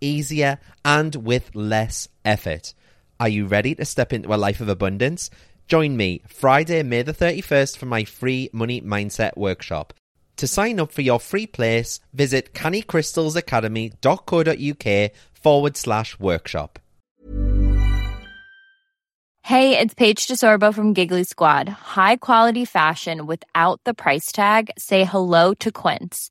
easier, and with less effort. Are you ready to step into a life of abundance? Join me Friday, May the 31st for my free Money Mindset Workshop. To sign up for your free place, visit cannycrystalsacademy.co.uk forward slash workshop. Hey, it's Paige DeSorbo from Giggly Squad. High quality fashion without the price tag? Say hello to Quince.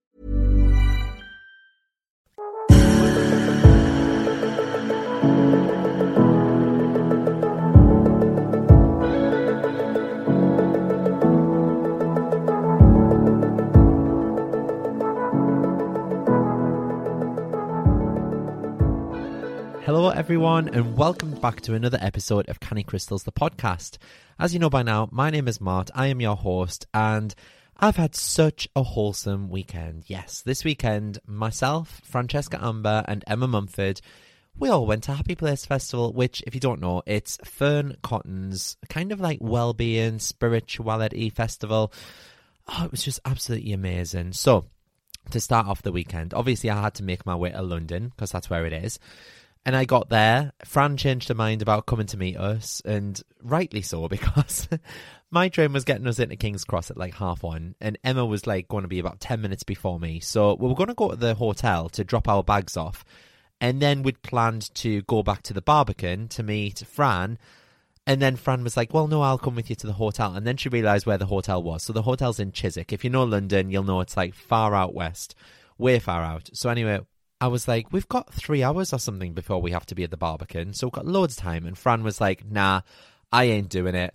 Hello, everyone, and welcome back to another episode of Canny Crystals, the podcast. As you know by now, my name is Mart. I am your host, and I've had such a wholesome weekend. Yes, this weekend, myself, Francesca Amber, and Emma Mumford, we all went to Happy Place Festival, which, if you don't know, it's Fearne Cotton's kind of like well-being, spirituality festival. Oh, it was just absolutely amazing. So, to start off the weekend, obviously I had to make my way to London because that's where it is. And I got there. Fran changed her mind about coming to meet us, and rightly so, because my train was getting us into King's Cross at like half one, and Emma was like going to be about 10 minutes before me. So we were going to go to the hotel to drop our bags off, and then we'd planned to go back to the Barbican to meet Fran. And then Fran was like, Well, no, I'll come with you to the hotel. And then she realised where the hotel was. So the hotel's in Chiswick. If you know London, you'll know it's like far out west way far out. So anyway, I was like, we've got three hours or something before we have to be at the Barbican, so we've got loads of time. And Fran was like, nah, I ain't doing it.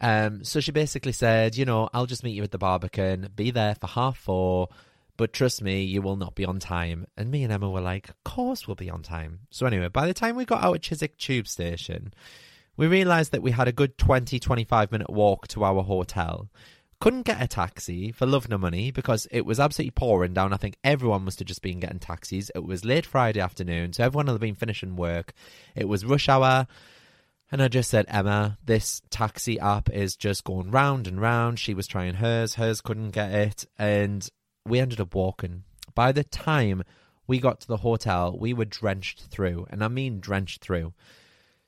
Um, so she basically said, you know, I'll just meet you at the Barbican, be there for half four, but trust me, you will not be on time. And me and Emma were like, of course we'll be on time. So anyway, by the time we got out at Chiswick Tube Station, we realised that we had a good 20, 25 minute walk to our hotel. Couldn't get a taxi for love nor money because it was absolutely pouring down. I think everyone must have just been getting taxis. It was late Friday afternoon, so everyone had been finishing work. It was rush hour. And I just said, Emma, this taxi app is just going round and round. She was trying hers, hers couldn't get it. And we ended up walking. By the time we got to the hotel, we were drenched through. And I mean drenched through.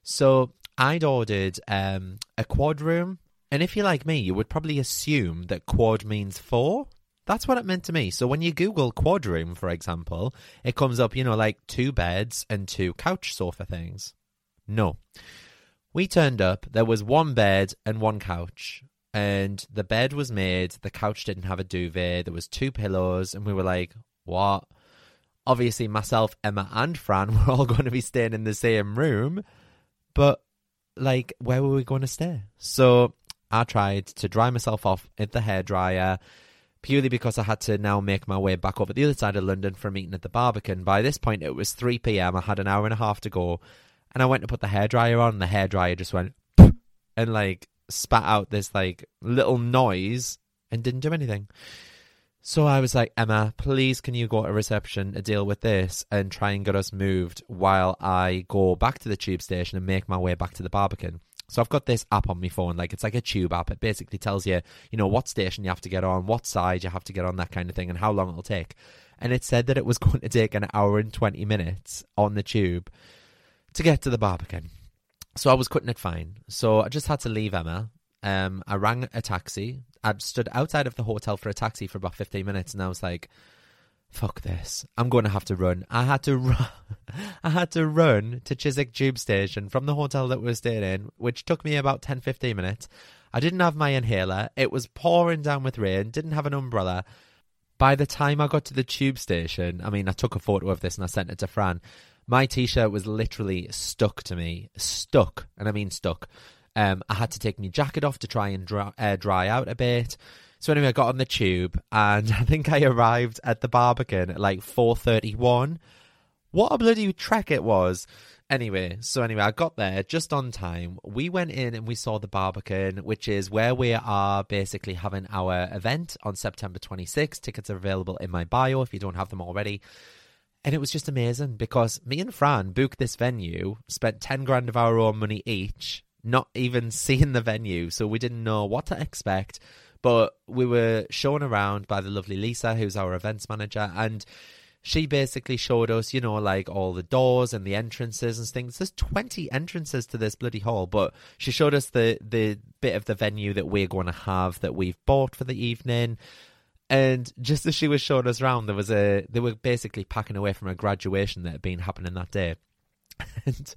So I'd ordered um, a quad room. And if you're like me, you would probably assume that quad means four. That's what it meant to me. So when you Google quad room, for example, it comes up, you know, like two beds and two couch sofa things. No. We turned up, there was one bed and one couch. And the bed was made, the couch didn't have a duvet, there was two pillows, and we were like, what? Obviously, myself, Emma, and Fran were all going to be staying in the same room, but like, where were we going to stay? So I tried to dry myself off at the hairdryer purely because I had to now make my way back over the other side of London for a meeting at the Barbican. By this point, it was 3 pm. I had an hour and a half to go, and I went to put the hairdryer on, and the hairdryer just went and like spat out this like little noise and didn't do anything. So I was like, Emma, please can you go to reception to deal with this and try and get us moved while I go back to the tube station and make my way back to the Barbican. So I've got this app on my phone, like it's like a tube app. It basically tells you, you know, what station you have to get on, what side you have to get on, that kind of thing, and how long it'll take. And it said that it was going to take an hour and 20 minutes on the tube to get to the Barbican. So I was cutting it fine. So I just had to leave Emma. Um, I rang a taxi. I stood outside of the hotel for a taxi for about 15 minutes, and I was like, fuck this. I'm going to have to run. I had to run. I had to run to Chiswick Tube Station from the hotel that we were staying in, which took me about 10 15 minutes. I didn't have my inhaler. It was pouring down with rain, didn't have an umbrella. By the time I got to the tube station, I mean, I took a photo of this and I sent it to Fran. My t shirt was literally stuck to me. Stuck. And I mean stuck. Um, I had to take my jacket off to try and dry, uh, dry out a bit. So anyway, I got on the tube and I think I arrived at the Barbican at like 4.31. What a bloody trek it was. Anyway, so anyway, I got there just on time. We went in and we saw the Barbican, which is where we are basically having our event on September 26th. Tickets are available in my bio if you don't have them already. And it was just amazing because me and Fran booked this venue, spent 10 grand of our own money each, not even seeing the venue. So we didn't know what to expect. But we were shown around by the lovely Lisa, who's our events manager, and she basically showed us, you know, like all the doors and the entrances and things. There's 20 entrances to this bloody hall, but she showed us the the bit of the venue that we're going to have that we've bought for the evening. And just as she was showing us around, there was a they were basically packing away from a graduation that had been happening that day. And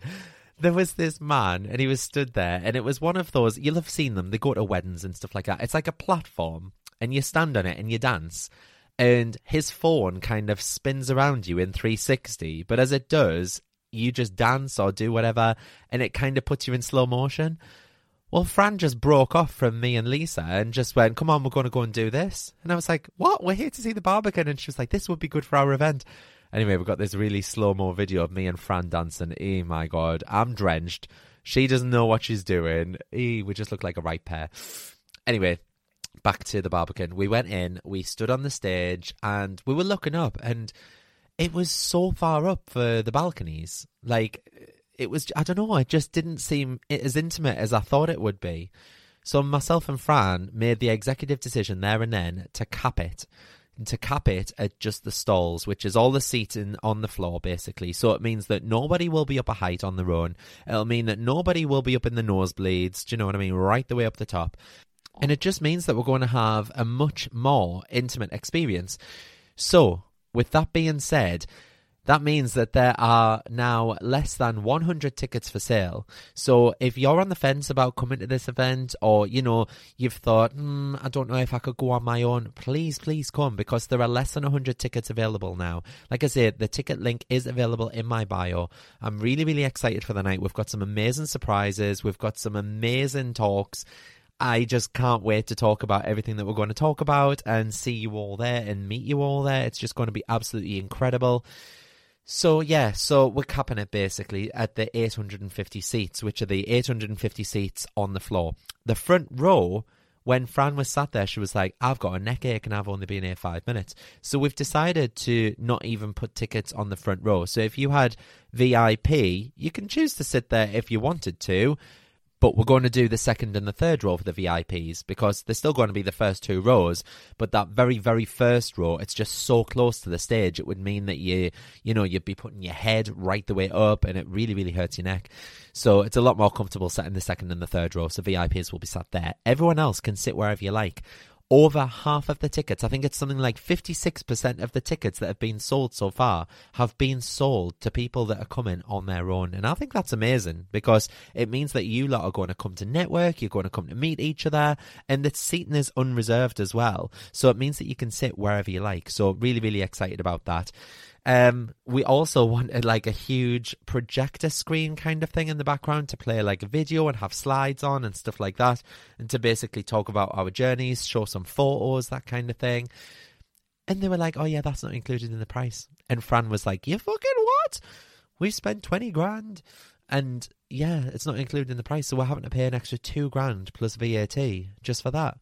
there was this man and he was stood there and it was one of those you'll have seen them they go to weddings and stuff like that. It's like a platform and you stand on it and you dance and his phone kind of spins around you in 360 but as it does you just dance or do whatever and it kind of puts you in slow motion. Well fran just broke off from me and lisa and just went come on we're going to go and do this. And i was like what? We're here to see the Barbican. And she was like this would be good for our event Anyway, we've got this really slow mo video of me and Fran dancing. Oh my god, I'm drenched. She doesn't know what she's doing. E, we just look like a right pair. Anyway, back to the Barbican. We went in, we stood on the stage, and we were looking up, and it was so far up for the balconies. Like, it was, I don't know, it just didn't seem as intimate as I thought it would be. So myself and Fran made the executive decision there and then to cap it to cap it at just the stalls, which is all the seating on the floor, basically. So it means that nobody will be up a height on their own. It'll mean that nobody will be up in the nosebleeds. Do you know what I mean? Right the way up the top. And it just means that we're going to have a much more intimate experience. So, with that being said, That means that there are now less than 100 tickets for sale. So if you're on the fence about coming to this event, or you know you've thought, mm, I don't know if I could go on my own, please, please come because there are less than 100 tickets available now. Like I said, the ticket link is available in my bio. I'm really, really excited for the night. We've got some amazing surprises. We've got some amazing talks. I just can't wait to talk about everything that we're going to talk about and see you all there and meet you all there. It's just going to be absolutely incredible. So yeah, so we're capping it basically at the 850 seats, which are the 850 seats on the floor. The front row, when Fran was sat there, she was like, "I've got a neck ache and I've only been here five minutes." So we've decided to not even put tickets on the front row. So if you had VIP, you can choose to sit there if you wanted to, but we're going to do the second and the third row for the VIPs because they're still going to be the first two rows. But that very, very first row, it's just so close to the stage. It would mean that you, you know, you'd be putting your head right the way up, and it really, really hurts your neck. So it's a lot more comfortable sitting the second and the third row. So VIPs will be sat there. Everyone else can sit wherever you like over half of the tickets, I think it's something like 56% of the tickets that have been sold so far have been sold to people that are coming on their own. And I think that's amazing because it means that you lot are going to come to network, you're going to come to meet each other, and the seating is unreserved as well. So it means that you can sit wherever you like. So really, really excited about that. Um, we also wanted like a huge projector screen kind of thing in the background to play like a video and have slides on and stuff like that, and to basically talk about our journeys, show some photos, that kind of thing. And they were like, "Oh yeah, that's not included in the price." And Fran was like, "You fucking what? We spent twenty grand." And yeah, it's not included in the price, so we're having to pay an extra two grand plus VAT just for that.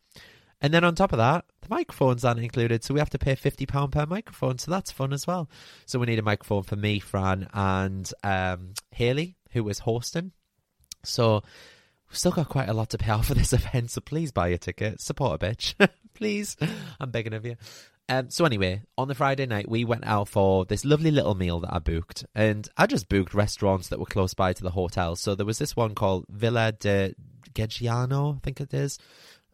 And then on top of that, the microphones aren't included, so we have to pay £50 per microphone, so that's fun as well. So we need a microphone for me, Fran, and um, Haley, who is hosting. So we've still got quite a lot to pay out for this event, so please buy a ticket. Support a bitch. please. I'm begging of you. Um, so anyway, on the Friday night, we went out for this lovely little meal that I booked, and I just booked restaurants that were close by to the hotel. So there was this one called Villa de Geggiano, I think it is.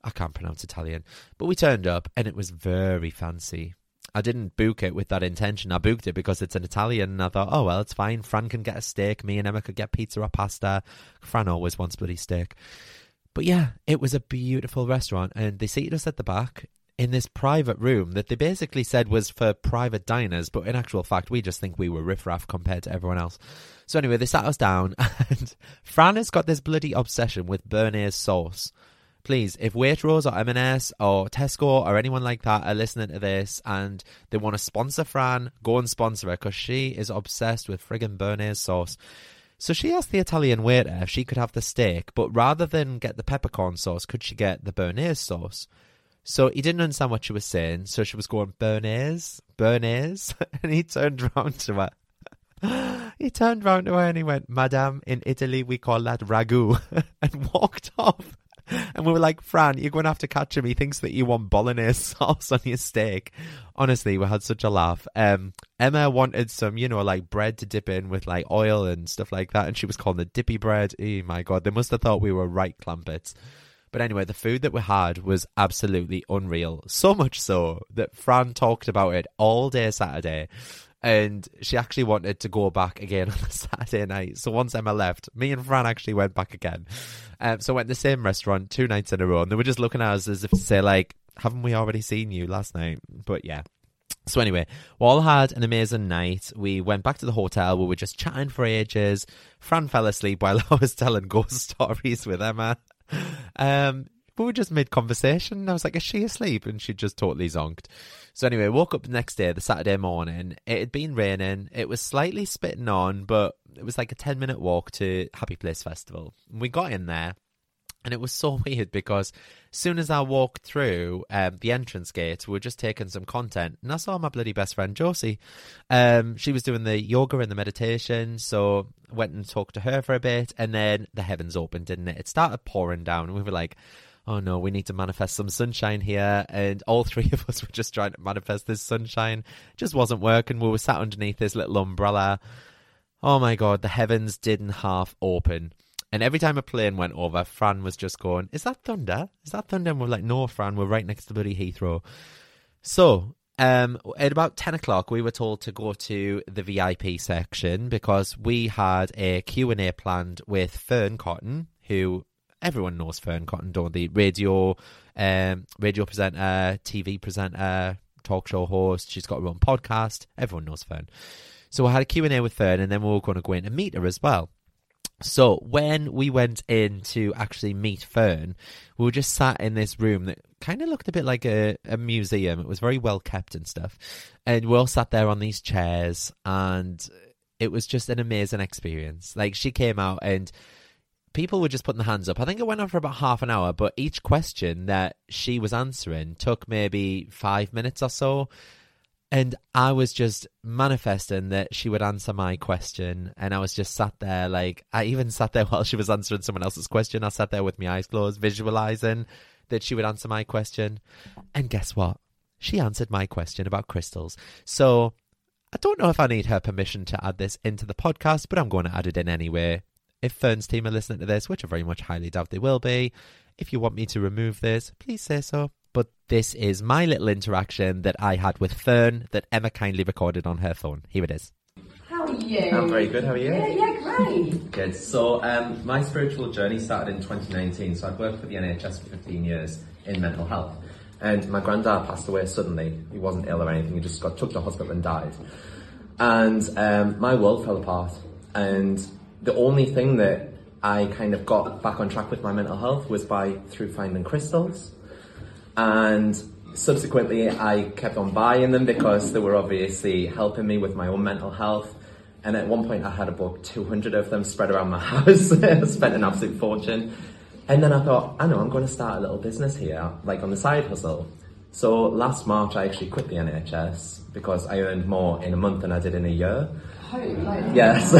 I can't pronounce Italian, but we turned up and it was very fancy. I didn't book it with that intention. I booked it because it's an Italian, and I thought, oh well, it's fine. Fran can get a steak. Me and Emma could get pizza or pasta. Fran always wants bloody steak. But yeah, it was a beautiful restaurant, and they seated us at the back in this private room that they basically said was for private diners, but in actual fact, we just think we were riffraff compared to everyone else. So anyway, they sat us down, and Fran has got this bloody obsession with Béarnaise sauce please, if Waitrose or M&S or Tesco or anyone like that are listening to this and they want to sponsor Fran, go and sponsor her because she is obsessed with friggin' Béarnaise sauce. So she asked the Italian waiter if she could have the steak, but rather than get the peppercorn sauce, could she get the Béarnaise sauce? So he didn't understand what she was saying, so she was going, Béarnaise, Béarnaise, and he turned around to her. he turned round to her and he went, Madame, in Italy we call that ragu, and walked off. And we were like, Fran, you're going to have to catch him. He thinks that you want bolognese sauce on your steak. Honestly, we had such a laugh. Um, Emma wanted some, you know, like bread to dip in with like oil and stuff like that. And she was calling it dippy bread. Oh my God. They must have thought we were right Clampetts. But anyway, the food that we had was absolutely unreal. So much so that Fran talked about it all day Saturday and she actually wanted to go back again on the Saturday night. So once Emma left, me and Fran actually went back again. Um, so went to the same restaurant two nights in a row, and they were just looking at us as if to say, like, haven't we already seen you last night? But yeah. So anyway, we all had an amazing night. We went back to the hotel. We were just chatting for ages. Fran fell asleep while I was telling ghost stories with Emma. Um, but we just made conversation. I was like, is she asleep? And she just totally zonked. So anyway, woke up the next day, the Saturday morning. It had been raining. It was slightly spitting on, but it was like a 10 minute walk to Happy Place Festival. And we got in there. And it was so weird because as soon as I walked through um, the entrance gate, we were just taking some content, and I saw my bloody best friend Josie. Um, she was doing the yoga and the meditation, so went and talked to her for a bit, and then the heavens opened, didn't it? It started pouring down, and we were like, oh no, we need to manifest some sunshine here. And all three of us were just trying to manifest this sunshine. Just wasn't working. We were sat underneath this little umbrella. Oh my god, the heavens didn't half open. And every time a plane went over, Fran was just going, Is that thunder? Is that thunder? And we're like, No, Fran, we're right next to bloody Heathrow. So Um, at about 10 o'clock, we were told to go to the VIP section because we had a Q&A planned with Fearne Cotton, who everyone knows Fearne Cotton, don't they? Radio, um, radio presenter, TV presenter, talk show host. She's got her own podcast. Everyone knows Fearne. So we had a Q&A with Fearne and then we were going to go in and meet her as well. So when we went in to actually meet Fearne, we were just sat in this room that kind of looked a bit like a, a museum. It was very well kept and stuff. And we all sat there on these chairs and it was just an amazing experience. Like she came out and people were just putting their hands up. I think it went on for about half an hour, but each question that she was answering took maybe five minutes or so. And I was just manifesting that she would answer my question. And I was just sat there, like, I even sat there while she was answering someone else's question. I sat there with my eyes closed, visualizing that she would answer my question. And guess what? She answered my question about crystals. So I don't know if I need her permission to add this into the podcast, but I'm going to add it in anyway. If Fearne's team are listening to this, which I very much highly doubt they will be, if you want me to remove this, please say so. But this is my little interaction that I had with Fearne that Emma kindly recorded on her phone. Here it is. How are you? I'm very good. How are you? Yeah, yeah, great. Good. So, um, my spiritual journey started in 2019. So, I'd worked for the NHS for 15 years in mental health. And my granddad passed away suddenly. He wasn't ill or anything. He just got took to hospital and died. And um, my world fell apart. And the only thing that I kind of got back on track with my mental health was by through finding crystals. And subsequently, I kept on buying them because they were obviously helping me with my own mental health. And at one point, I had about 200 of them spread around my house. Spent an absolute fortune. And then I thought, I know, I'm going to start a little business here, like on the side hustle. So last March, I actually quit the NHS because I earned more in a month than I did in a year. Yeah, so,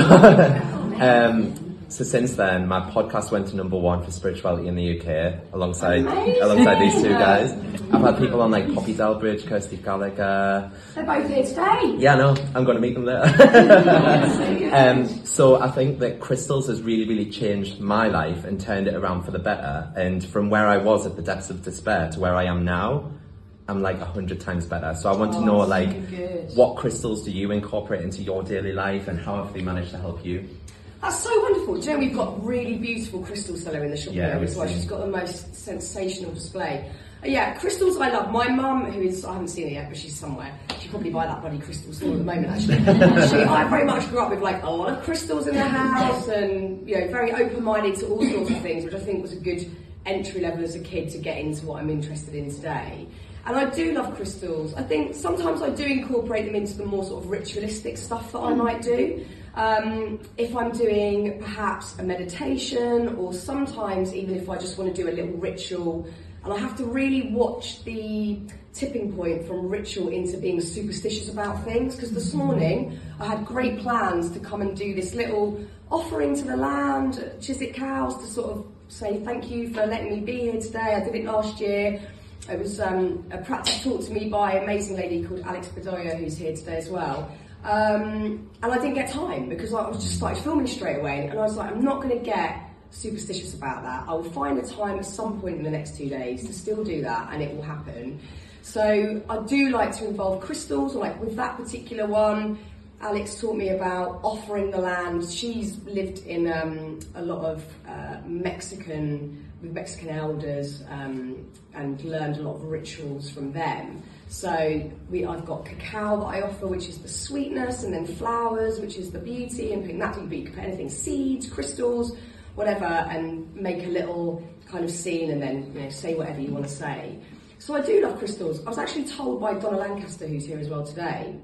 um, so since then, my podcast went to number one for spirituality in the UK, alongside alongside these two guys. I've had people on like Poppy Delbridge, Kirsty Gallagher. They're both here today. Yeah, no, I'm going to meet them there. um, so I think that crystals has really, really changed my life and turned it around for the better. And from where I was at the depths of despair to where I am now, I'm like a hundred times better. So I want to know like good. what crystals do you incorporate into your daily life and how have they managed to help you? That's so wonderful. Do you know we've got really beautiful crystal seller in the shop Yeah, here as well. She's got the most sensational display. Uh, yeah, crystals I love. My mum, who is I haven't seen her yet, but she's somewhere. She'd probably buy that bloody crystal store at the moment. Actually, she, I very much grew up with like a lot of crystals in the house, and you know, very open-minded to all sorts of things, which I think was a good entry level as a kid to get into what I'm interested in today. And I do love crystals. I think sometimes I do incorporate them into the more sort of ritualistic stuff that I might do. Um, if I'm doing perhaps a meditation, or sometimes even if I just want to do a little ritual, and I have to really watch the tipping point from ritual into being superstitious about things. Because this morning I had great plans to come and do this little offering to the land, Chiswick House, to sort of say thank you for letting me be here today. I did it last year. It was um, a practice taught to me by an amazing lady called Alex Bedoya, who's here today as well. Um, and I didn't get time because I was just started filming straight away, and I was like, I'm not going to get superstitious about that. I will find a time at some point in the next two days to still do that, and it will happen. So I do like to involve crystals, like with that particular one. Alex taught me about offering the land. She's lived in um, a lot of uh, Mexican with Mexican elders um, and learned a lot of rituals from them. So we, I've got cacao that I offer, which is the sweetness, and then flowers, which is the beauty, and that you can put anything, seeds, crystals, whatever, and make a little kind of scene, and then you know, say whatever you want to say. So I do love crystals. I was actually told by Donna Lancaster, who's here as well today,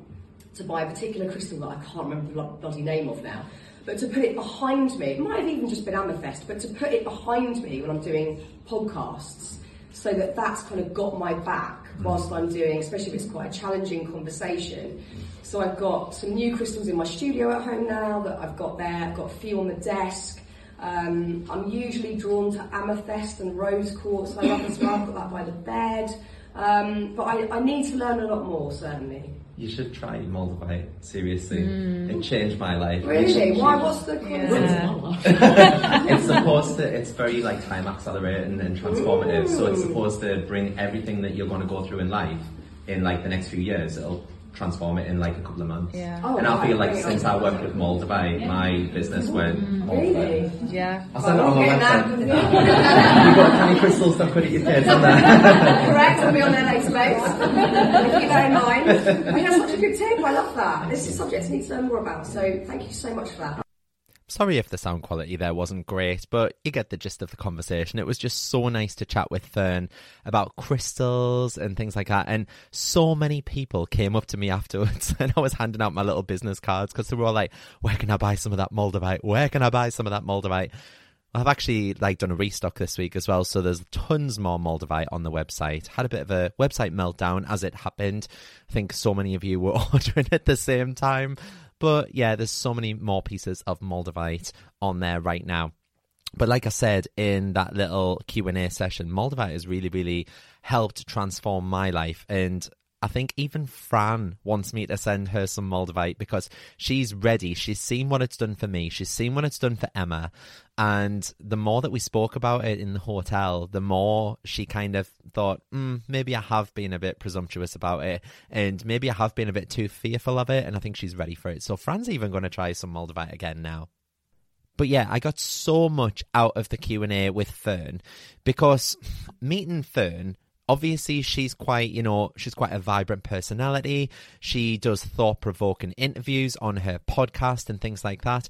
to buy a particular crystal that I can't remember the bloody name of now, but to put it behind me. It might have even just been amethyst, but to put it behind me when I'm doing podcasts, so that that's kind of got my back whilst I'm doing, especially if it's quite a challenging conversation. So I've got some new crystals in my studio at home now that I've got there. I've got a few on the desk. Um, I'm usually drawn to amethyst and rose quartz. I love as well. I've got that by the bed. Um, but I, I need to learn a lot more, certainly. You should try Moldavite, seriously. Hmm. It changed my life. Really? It's- Why? What's the it's supposed to it's very like time accelerating and transformative so it's supposed to bring everything that you're going to go through in life in like the next few years, it'll transform it in like a couple of months. Yeah. Oh, and I feel like right. since I worked with Moldavite, my business went mm-hmm. Really? Yeah. I'll send it on my Getting website. that. You've got cannycrystals.co.uk on there. Correct, I'll be on their database. Keep that in mind. I mean, that's such a good tip. I love that. This is a subject I need to learn more about. So thank you so much for that. Sorry if the sound quality there wasn't great, but you get the gist of the conversation. It was just so nice to chat with Fearne about crystals and things like that. And so many people came up to me afterwards and I was handing out my little business cards because they were all like, where can I buy some of that Moldavite? Where can I buy some of that Moldavite? I've actually like done a restock this week as well, so there's tons more Moldavite on the website. Had a bit of a website meltdown as it happened. I think so many of you were ordering at the same time. But yeah, there's so many more pieces of Moldavite on there right now. But like I said in that little Q&A session, Moldavite has really, really helped transform my life. And I think even Fran wants me to send her some Moldavite because she's ready. She's seen what it's done for me. She's seen what it's done for Emma. And the more that we spoke about it in the hotel, the more she kind of thought, mm, maybe I have been a bit presumptuous about it. And maybe I have been a bit too fearful of it. And I think she's ready for it. So Fran's even going to try some Moldavite again now. But yeah, I got so much out of the Q&A with Fearne because meeting Fearne obviously she's quite you know she's quite a vibrant personality. She does thought-provoking interviews on her podcast and things like that.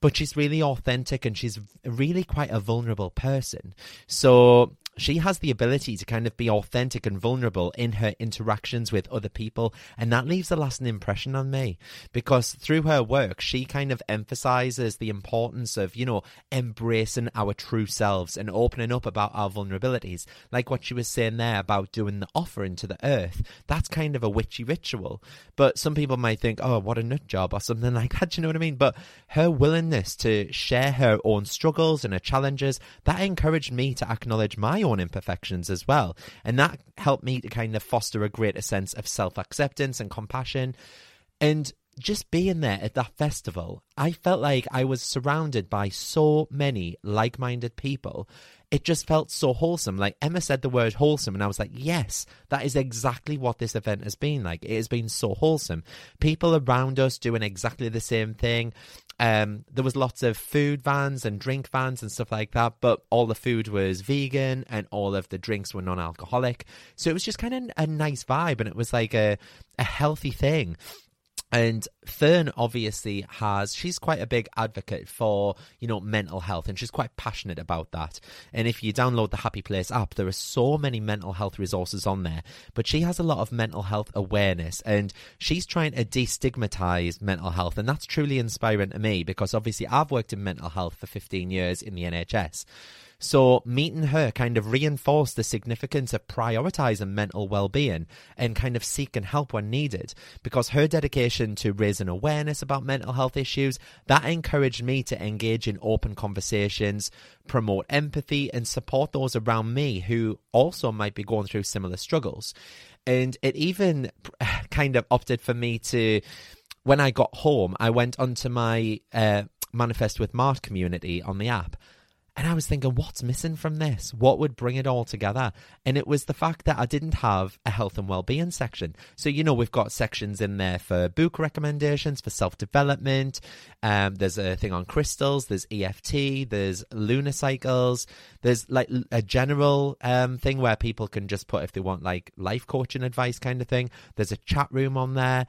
But she's really authentic and she's really quite a vulnerable person. So she has the ability to kind of be authentic and vulnerable in her interactions with other people and that leaves a lasting impression on me. Because through her work she kind of emphasizes the importance of you know embracing our true selves and opening up about our vulnerabilities. Like what she was saying there about doing the offering to the earth that's kind of a witchy ritual. But some people might think oh what a nut job or something like that Do you know what i mean? But her willingness to share her own struggles and her challenges that encouraged me to acknowledge my own imperfections as well. And that helped me to kind of foster a greater sense of self acceptance and compassion. And just being there at that festival, I felt like I was surrounded by so many like minded people. It just felt so wholesome. Like Emma said the word wholesome, and I was like, yes, that is exactly what this event has been like. It has been so wholesome. People around us doing exactly the same thing. Um, there was lots of food vans and drink vans and stuff like that, but all the food was vegan and all of the drinks were non-alcoholic. So it was just kind of a nice vibe, and it was like a a healthy thing. And Fearne obviously has, she's quite a big advocate for, you know, mental health and she's quite passionate about that. And if you download the Happy Place app, there are so many mental health resources on there. But she has a lot of mental health awareness and she's trying to destigmatize mental health. And that's truly inspiring to me because obviously I've worked in mental health for 15 years in the NHS. So meeting her kind of reinforced the significance of prioritizing mental well-being and kind of seeking help when needed because her dedication to raising awareness about mental health issues that encouraged me to engage in open conversations, promote empathy and support those around me who also might be going through similar struggles. And it even kind of opted for me to when I got home, I went onto my uh, Manifest with Mart community on the app and I was thinking, what's missing from this? What would bring it all together? And it was the fact that I didn't have a health and well-being section. So, you know, we've got sections in there for book recommendations, for self-development. Um, there's a thing on crystals. There's EFT. There's lunar cycles. There's like a general um, thing where people can just put if they want like life coaching advice kind of thing. There's a chat room on there.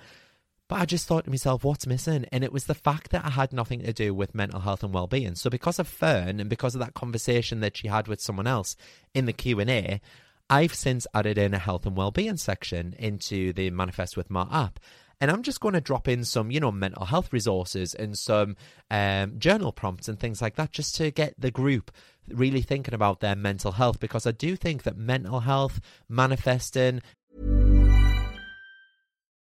But I just thought to myself, what's missing? And it was the fact that I had nothing to do with mental health and well-being. So because of Fearne and because of that conversation that she had with someone else in the Q&A, I've since added in a health and well-being section into the Manifest with Mart app. And I'm just going to drop in some, you know, mental health resources and some um, journal prompts and things like that just to get the group really thinking about their mental health because I do think that mental health, manifesting,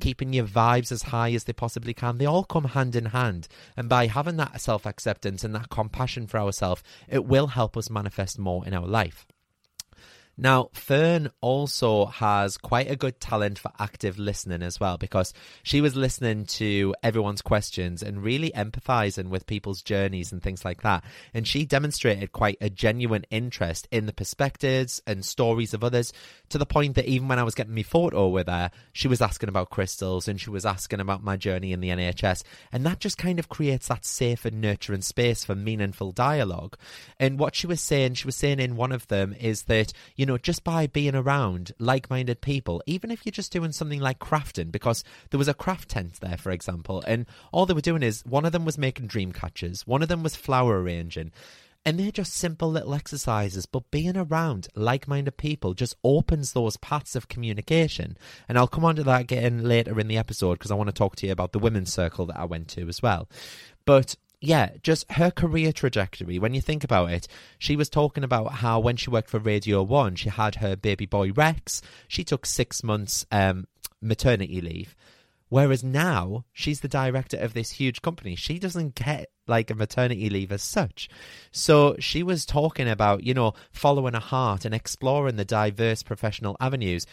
Keeping your vibes as high as they possibly can. They all come hand in hand. And by having that self acceptance and that compassion for ourselves, it will help us manifest more in our life. Now, Fearne also has quite a good talent for active listening as well because she was listening to everyone's questions and really empathizing with people's journeys and things like that. And she demonstrated quite a genuine interest in the perspectives and stories of others to the point that even when I was getting my photo with her, she was asking about crystals and she was asking about my journey in the NHS. And that just kind of creates that safe and nurturing space for meaningful dialogue. And what she was saying, she was saying in one of them is that, you know, just by being around like minded people, even if you're just doing something like crafting, because there was a craft tent there, for example, and all they were doing is one of them was making dream catchers, one of them was flower arranging. And they're just simple little exercises, but being around like minded people just opens those paths of communication. And I'll come on to that again later in the episode because I want to talk to you about the women's circle that I went to as well. But yeah, just her career trajectory. When you think about it, she was talking about how when she worked for Radio One, she had her baby boy Rex. She took six months um, maternity leave. Whereas now she's the director of this huge company. She doesn't get like a maternity leave as such. So she was talking about, you know, following a heart and exploring the diverse professional avenues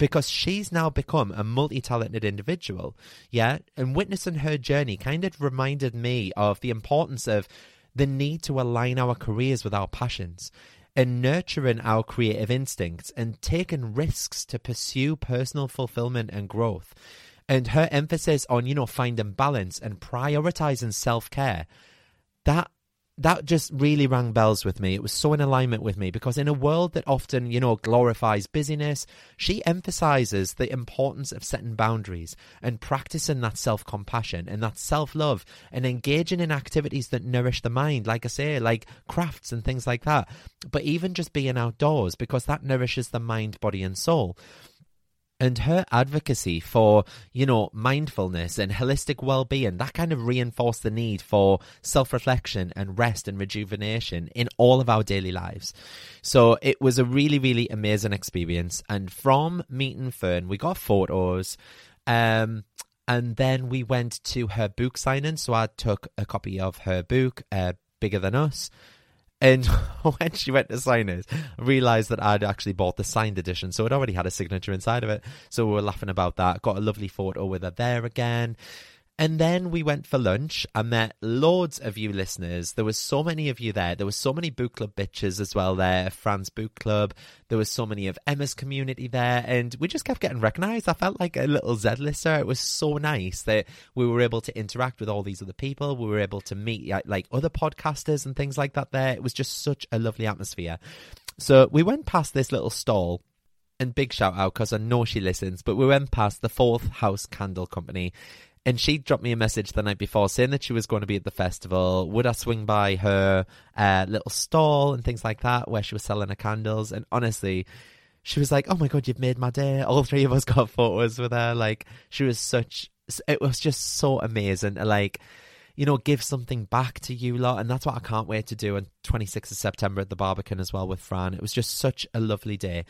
because she's now become a multi talented individual. Yeah. And witnessing her journey kind of reminded me of the importance of the need to align our careers with our passions and nurturing our creative instincts and taking risks to pursue personal fulfillment and growth. And her emphasis on, you know, finding balance and prioritizing self care, that that just really rang bells with me. It was so in alignment with me because in a world that often, you know, glorifies busyness, she emphasizes the importance of setting boundaries and practicing that self compassion and that self love and engaging in activities that nourish the mind, like I say, like crafts and things like that. But even just being outdoors because that nourishes the mind, body, and soul and her advocacy for you know mindfulness and holistic well-being that kind of reinforced the need for self-reflection and rest and rejuvenation in all of our daily lives. So it was a really really amazing experience. And from meeting Fearne we got photos um and then we went to her book signing. So i took a copy of her book uh, bigger than us and when she went to sign it, I realised that I'd actually bought the signed edition, so it already had a signature inside of it. So we were laughing about that. Got a lovely photo with her there again. And then we went for lunch. I met loads of you listeners. There was so many of you there. There was so many book club bitches as well there, Fran's book club. There was so many of Emma's community there, and we just kept getting recognised. I felt like a little Z-lister. It was so nice that we were able to interact with all these other people. We were able to meet like other podcasters and things like that. There, it was just such a lovely atmosphere. So we went past this little stall and big shout out because I know she listens, but we went past the Fourth House Candle Company and she dropped me a message the night before saying that she was going to be at the festival. Would I swing by her uh, little stall and things like that where she was selling her candles? And honestly, she was like, "Oh my god, you've made my day!" All three of us got photos with her. Like she was such. It was just so amazing. Like you know, give something back to you lot. And that's what I can't wait to do on 26th of September at the Barbican as well with Fran. It was just such a lovely day.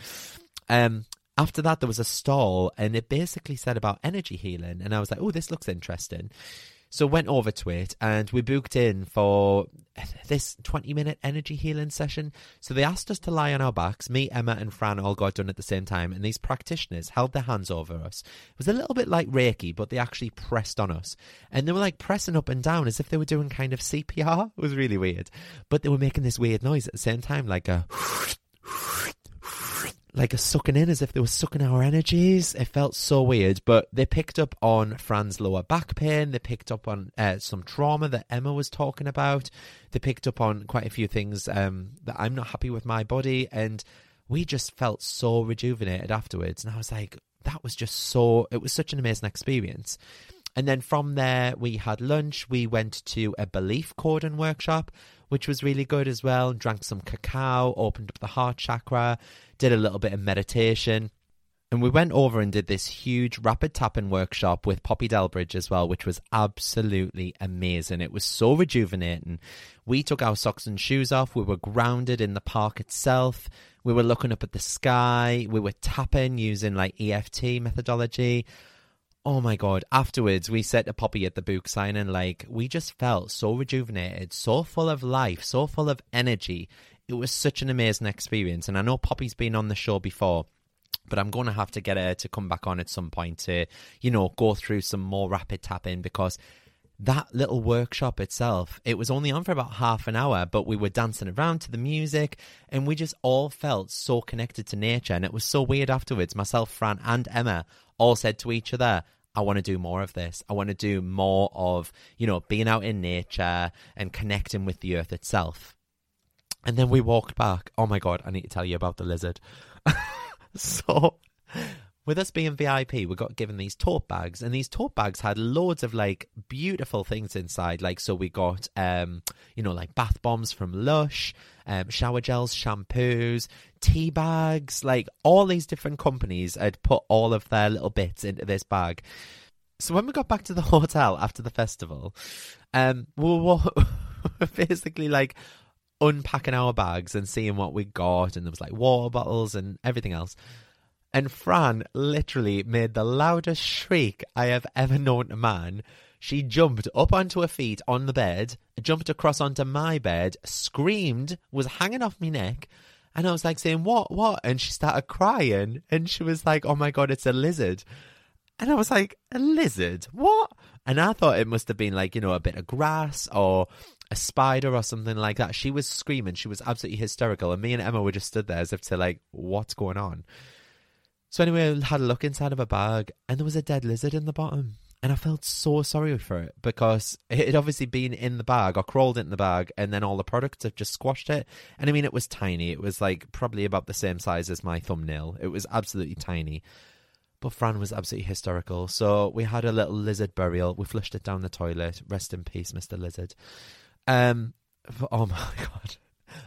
Um, after that, there was a stall and it basically said about energy healing. And I was like, oh, this looks interesting. So went over to it and we booked in for this 20 minute energy healing session. So they asked us to lie on our backs. Me, Emma, and Fran all got done at the same time. And these practitioners held their hands over us. It was a little bit like Reiki, but they actually pressed on us. And they were like pressing up and down as if they were doing kind of CPR. It was really weird. But they were making this weird noise at the same time, like a like a sucking in as if they were sucking our energies. It felt so weird, but they picked up on Fran's lower back pain. They picked up on uh, some trauma that Emma was talking about. They picked up on quite a few things um, that I'm not happy with my body. And we just felt so rejuvenated afterwards. And I was like, that was just so, it was such an amazing experience. And then from there, we had lunch. We went to a belief cordon workshop, which was really good as well. Drank some cacao, opened up the heart chakra, did a little bit of meditation. And we went over and did this huge rapid tapping workshop with Poppy Delbridge as well, which was absolutely amazing. It was so rejuvenating. We took our socks and shoes off. We were grounded in the park itself. We were looking up at the sky. We were tapping using like EFT methodology oh my god afterwards we said to poppy at the book signing like we just felt so rejuvenated so full of life so full of energy it was such an amazing experience and i know poppy's been on the show before but i'm going to have to get her to come back on at some point to you know go through some more rapid tapping because that little workshop itself, it was only on for about half an hour, but we were dancing around to the music and we just all felt so connected to nature. And it was so weird afterwards. Myself, Fran, and Emma all said to each other, I want to do more of this. I want to do more of, you know, being out in nature and connecting with the earth itself. And then we walked back. Oh my God, I need to tell you about the lizard. so with us being VIP, we got given these tote bags, and these tote bags had loads of like beautiful things inside. Like, so we got, um, you know, like bath bombs from Lush, um, shower gels, shampoos, tea bags, like all these different companies had put all of their little bits into this bag. So when we got back to the hotel after the festival, um, we were basically like unpacking our bags and seeing what we got, and there was like water bottles and everything else. And Fran literally made the loudest shriek I have ever known a man. She jumped up onto her feet on the bed, jumped across onto my bed, screamed, was hanging off my neck. And I was like saying, What, what? And she started crying. And she was like, Oh my God, it's a lizard. And I was like, A lizard? What? And I thought it must have been like, you know, a bit of grass or a spider or something like that. She was screaming. She was absolutely hysterical. And me and Emma were just stood there as if to like, What's going on? So anyway, I had a look inside of a bag, and there was a dead lizard in the bottom. And I felt so sorry for it because it had obviously been in the bag or crawled in the bag, and then all the products have just squashed it. And I mean, it was tiny. It was like probably about the same size as my thumbnail. It was absolutely tiny. But Fran was absolutely hysterical. So we had a little lizard burial. We flushed it down the toilet. Rest in peace, Mr. Lizard. Um, oh my god.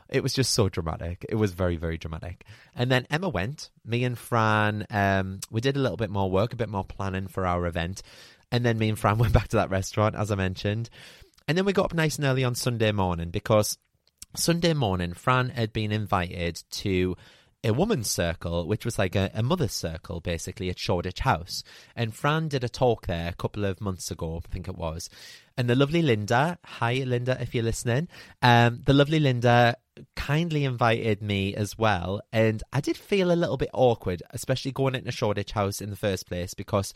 It was just so dramatic. It was very, very dramatic. And then Emma went. Me and Fran, um, we did a little bit more work, a bit more planning for our event. And then me and Fran went back to that restaurant, as I mentioned. And then we got up nice and early on Sunday morning because Sunday morning, Fran had been invited to a woman's circle, which was like a, a, mother's circle, basically at Shoreditch House. And Fran did a talk there a couple of months ago, I think it was. And the lovely Linda, hi Linda, if you're listening, um, the lovely Linda kindly invited me as well. And I did feel a little bit awkward, especially going into Shoreditch House in the first place, because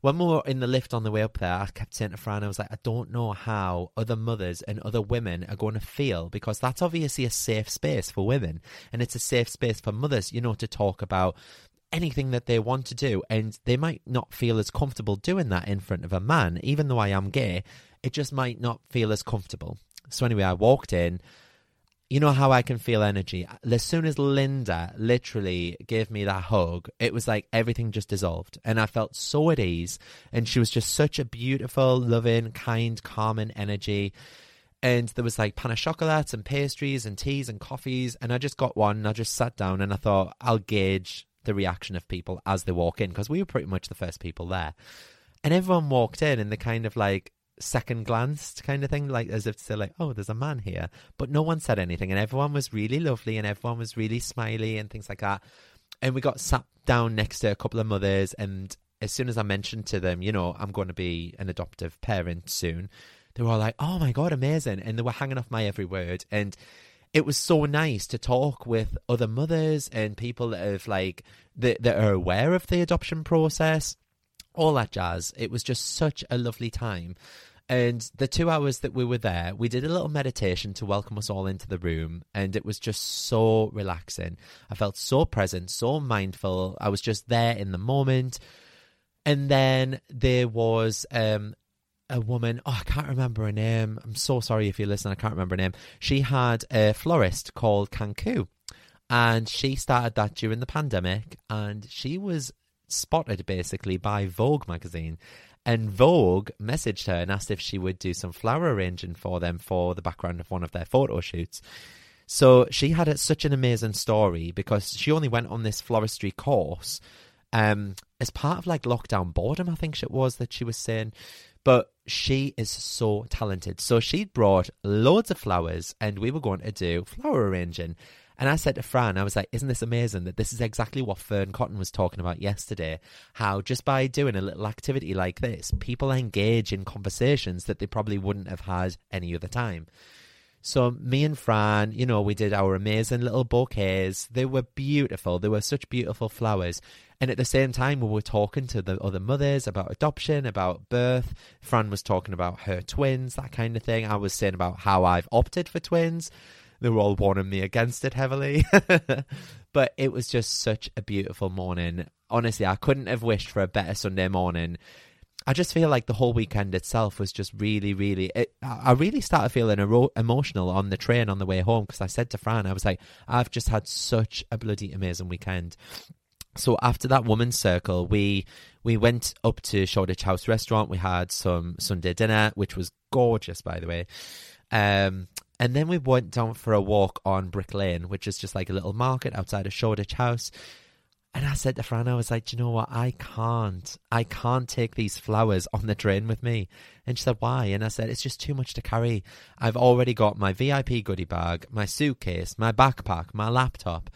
when we were in the lift on the way up there, I kept saying to Fran, I was like, I don't know how other mothers and other women are going to feel because that's obviously a safe space for women. And it's a safe space for mothers, you know, to talk about anything that they want to do. And they might not feel as comfortable doing that in front of a man. Even though I am gay, it just might not feel as comfortable. So anyway, I walked in you know how I can feel energy. As soon as Linda literally gave me that hug, it was like everything just dissolved. And I felt so at ease. And she was just such a beautiful, loving, kind, calming energy. And there was like pan of chocolates and pastries and teas and coffees. And I just got one and I just sat down and I thought, I'll gauge the reaction of people as they walk in because we were pretty much the first people there. And everyone walked in and they kind of like second glanced kind of thing, like as if to say, like, oh, there's a man here. But no one said anything, and everyone was really lovely, and everyone was really smiley and things like that. And we got sat down next to a couple of mothers, and as soon as I mentioned to them, you know, I'm going to be an adoptive parent soon, they were all like, oh my God, amazing. And they were hanging off my every word. And it was so nice to talk with other mothers and people that have like that, that are aware of the adoption process all that jazz it was just such a lovely time And the two hours that we were there, we did a little meditation to welcome us all into the room, and it was just so relaxing. I felt so present, so mindful. I was just there in the moment. And then there was um, a woman, oh, I can't remember her name. I'm so sorry if you listen, I can't remember her name. She had a florist called Kanku, and she started that during the pandemic, and she was spotted basically by Vogue magazine. And Vogue messaged her and asked if she would do some flower arranging for them for the background of one of their photo shoots. So she had such an amazing story because she only went on this floristry course um, as part of like lockdown boredom, I think it was that she was saying. But she is so talented. So she brought loads of flowers and we were going to do flower arranging. And I said to Fran, I was like, isn't this amazing that this is exactly what Fearne Cotton was talking about yesterday? How just by doing a little activity like this, people engage in conversations that they probably wouldn't have had any other time. So me and Fran, you know, we did our amazing little bouquets. They were beautiful. They were such beautiful flowers. And at the same time, we were talking to the other mothers about adoption, about birth. Fran was talking about her twins, that kind of thing. I was saying about how I've opted for twins. They were all warning me against it heavily. but it was just such a beautiful morning. Honestly, I couldn't have wished for a better Sunday morning. I just feel like the whole weekend itself was just really, really. It, I really started feeling ero- emotional on the train on the way home because I said to Fran, I was like, I've just had such a bloody amazing weekend. So after that woman's circle, we we went up to Shoreditch House restaurant. We had some Sunday dinner, which was gorgeous, by the way. Um, and then we went down for a walk on Brick Lane, which is just like a little market outside of Shoreditch House. And I said to Fran, I was like, Do you know what? I can't. I can't take these flowers on the train with me. And she said, Why? And I said, It's just too much to carry. I've already got my VIP goodie bag, my suitcase, my backpack, my laptop.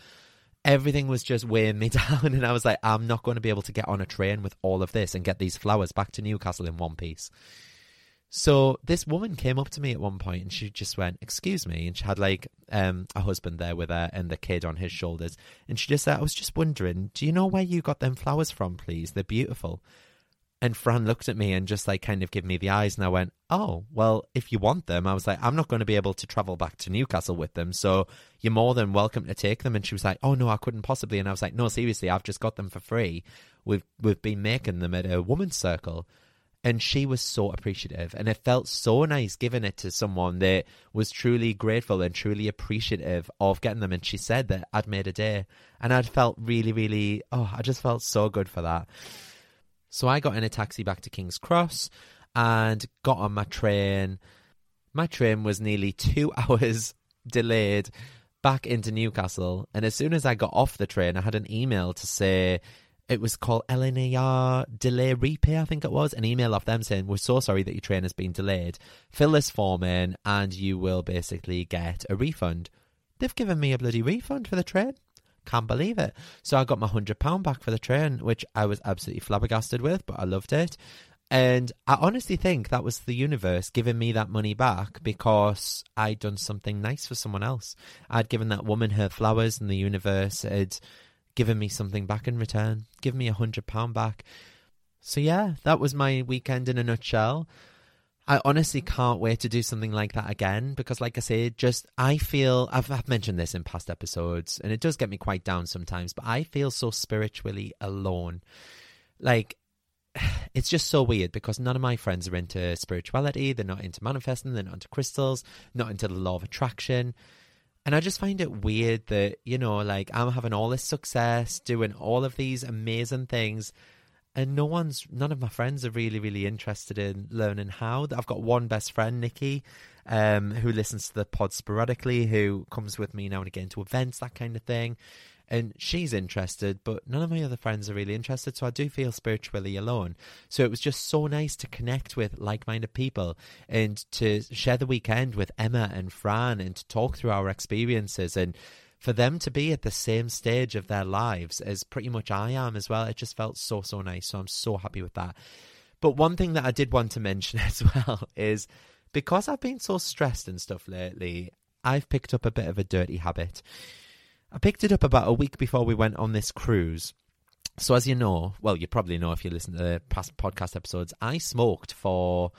Everything was just weighing me down. And I was like, I'm not going to be able to get on a train with all of this and get these flowers back to Newcastle in one piece. So this woman came up to me at one point and she just went, "Excuse me," and she had like um, a husband there with her and the kid on his shoulders, and she just said, "I was just wondering, do you know where you got them flowers from, please? They're beautiful." And Fran looked at me and just like kind of gave me the eyes, and I went, "Oh, well, if you want them," I was like, "I'm not going to be able to travel back to Newcastle with them, so you're more than welcome to take them." And she was like, "Oh no, I couldn't possibly," and I was like, "No, seriously, I've just got them for free. We've we've been making them at a woman's circle." And she was so appreciative. And it felt so nice giving it to someone that was truly grateful and truly appreciative of getting them. And she said that i'd made a day. And i'd felt really really oh i just felt so good for that. So i got in a taxi back to king's cross and got on my train. My train was nearly two hours delayed back into newcastle. And as soon as i got off the train i had an email to say it was called LNER Delay Repay, I think it was, an email off them saying, We're so sorry that your train has been delayed. Fill this form in and you will basically get a refund. They've given me a bloody refund for the train. Can't believe it. So I got my £100 back for the train, which I was absolutely flabbergasted with, but I loved it. And I honestly think that was the universe giving me that money back because I'd done something nice for someone else. I'd given that woman her flowers, and the universe had given me something back in return, give me a hundred pound back. So yeah, that was my weekend in a nutshell. I honestly can't wait to do something like that again because, like I said, just I feel I've, I've mentioned this in past episodes, and it does get me quite down sometimes. But I feel so spiritually alone. Like it's just so weird because none of my friends are into spirituality. They're not into manifesting. They're not into crystals. Not into the law of attraction. And I just find it weird that, you know, like I'm having all this success, doing all of these amazing things, and no one's, none of my friends are really, really interested in learning how. I've got one best friend, Nikki, um, who listens to the pod sporadically, who comes with me now and again to events, that kind of thing and she's interested, but none of my other friends are really interested. So I do feel spiritually alone. So it was just so nice to connect with like minded people and to share the weekend with Emma and Fran and to talk through our experiences and for them to be at the same stage of their lives as pretty much I am as well. It just felt so, so nice. So I'm so happy with that. But one thing that I did want to mention as well is because I've been so stressed and stuff lately, I've picked up a bit of a dirty habit. I picked it up about a week before we went on this cruise. So, as you know, well, you probably know if you listen to the past podcast episodes, I smoked for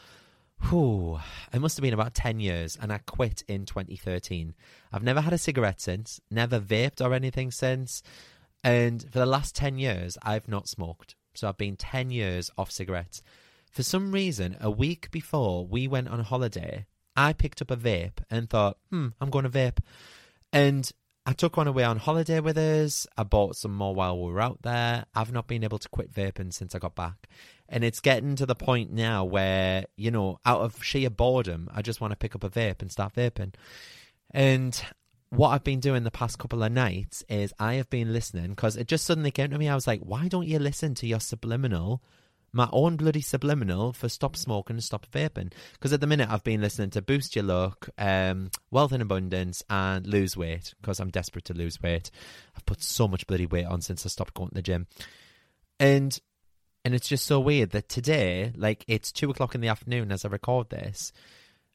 whew, it must have been about 10 years, and I quit in 2013. I've never had a cigarette since, never vaped or anything since, and for the last 10 years, I've not smoked. So I've been 10 years off cigarettes. For some reason, a week before we went on holiday, I picked up a vape and thought, hmm, I'm going to vape. And I took one away on holiday with us. I bought some more while we were out there. I've not been able to quit vaping since I got back. And it's getting to the point now where, you know, out of sheer boredom, I just want to pick up a vape and start vaping. And what I've been doing the past couple of nights is I have been listening because it just suddenly came to me. I was like, why don't you listen to your subliminal my own bloody subliminal for stop smoking and stop vaping. Because at the minute I've been listening to Boost Your Luck, um, Wealth and Abundance, and Lose Weight because I'm desperate to lose weight. I've put so much bloody weight on since I stopped going to the gym, and and it's just so weird that today, like it's two o'clock in the afternoon as I record this,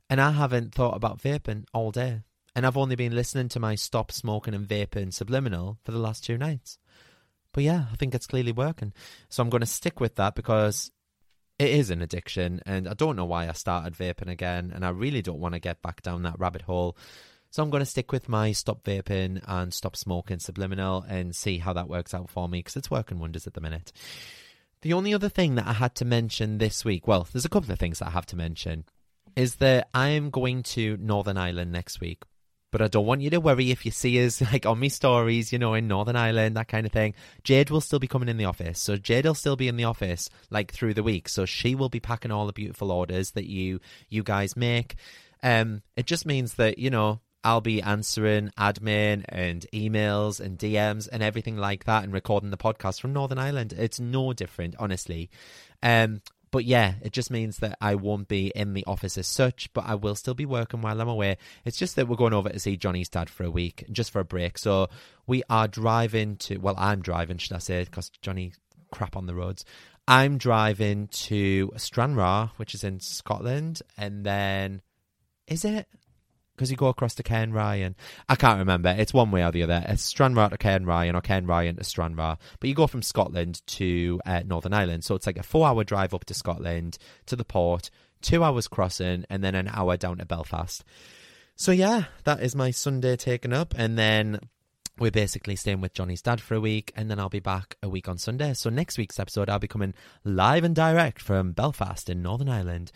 and I haven't thought about vaping all day, and I've only been listening to my stop smoking and vaping subliminal for the last two nights. But yeah, I think it's clearly working. So I'm going to stick with that because it is an addiction and I don't know why I started vaping again and I really don't want to get back down that rabbit hole. So I'm going to stick with my stop vaping and stop smoking subliminal and see how that works out for me because it's working wonders at the minute. The only other thing that I had to mention this week, well, there's a couple of things that I have to mention, is that I am going to Northern Ireland next week. But I don't want you to worry if you see us like on my stories, you know, in Northern Ireland, that kind of thing. Jade will still be coming in the office. So Jade will still be in the office like through the week. So she will be packing all the beautiful orders that you you guys make. Um it just means that, you know, I'll be answering admin and emails and DMs and everything like that and recording the podcast from Northern Ireland. It's no different, honestly. Um, but yeah, it just means that I won't be in the office as such, but I will still be working while I'm away. It's just that we're going over to see Johnny's dad for a week, just for a break. So we are driving to, well, I'm driving, should I say, because Johnny crap on the roads. I'm driving to Stranraer, which is in Scotland, and then is it? Because you go across to Cairnryan. I can't remember. It's one way or the other. It's Stranraer to Cairnryan or Cairnryan to Stranraer. But you go from Scotland to uh, Northern Ireland. So it's like a four hour drive up to Scotland to the port, two hours crossing, and then an hour down to Belfast. So yeah, that is my Sunday taken up. And then we're basically staying with Johnny's dad for a week, and then I'll be back a week on Sunday. So next week's episode, I'll be coming live and direct from Belfast in Northern Ireland.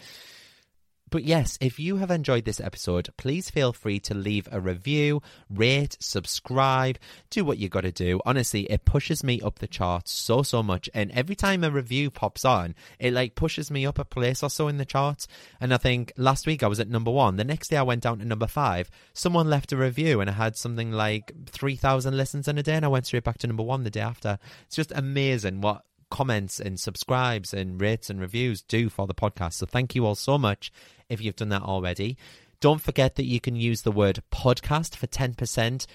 But yes, if you have enjoyed this episode, please feel free to leave a review, rate, subscribe, do what you got to do. Honestly, it pushes me up the charts so, so much. And every time a review pops on, it like pushes me up a place or so in the charts. And I think last week I was at number one. The next day I went down to number five. Someone left a review and I had something like 3,000 listens in a day. And I went straight back to number one the day after. It's just amazing what comments and subscribes and rates and reviews do for the podcast. So thank you all so much if you've done that already. Don't forget that you can use the word podcast for 10%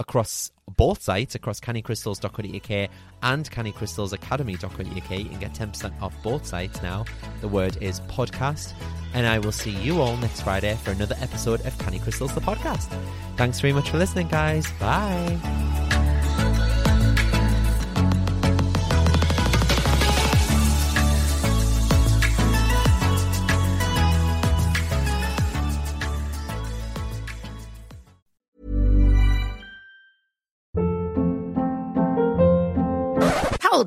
across both sites, across cannycrystals.co.uk and cannycrystalsacademy.co.uk. You can get 10% off both sites now. The word is podcast. And I will see you all next Friday for another episode of Canny Crystals, the podcast. Thanks very much for listening, guys. Bye.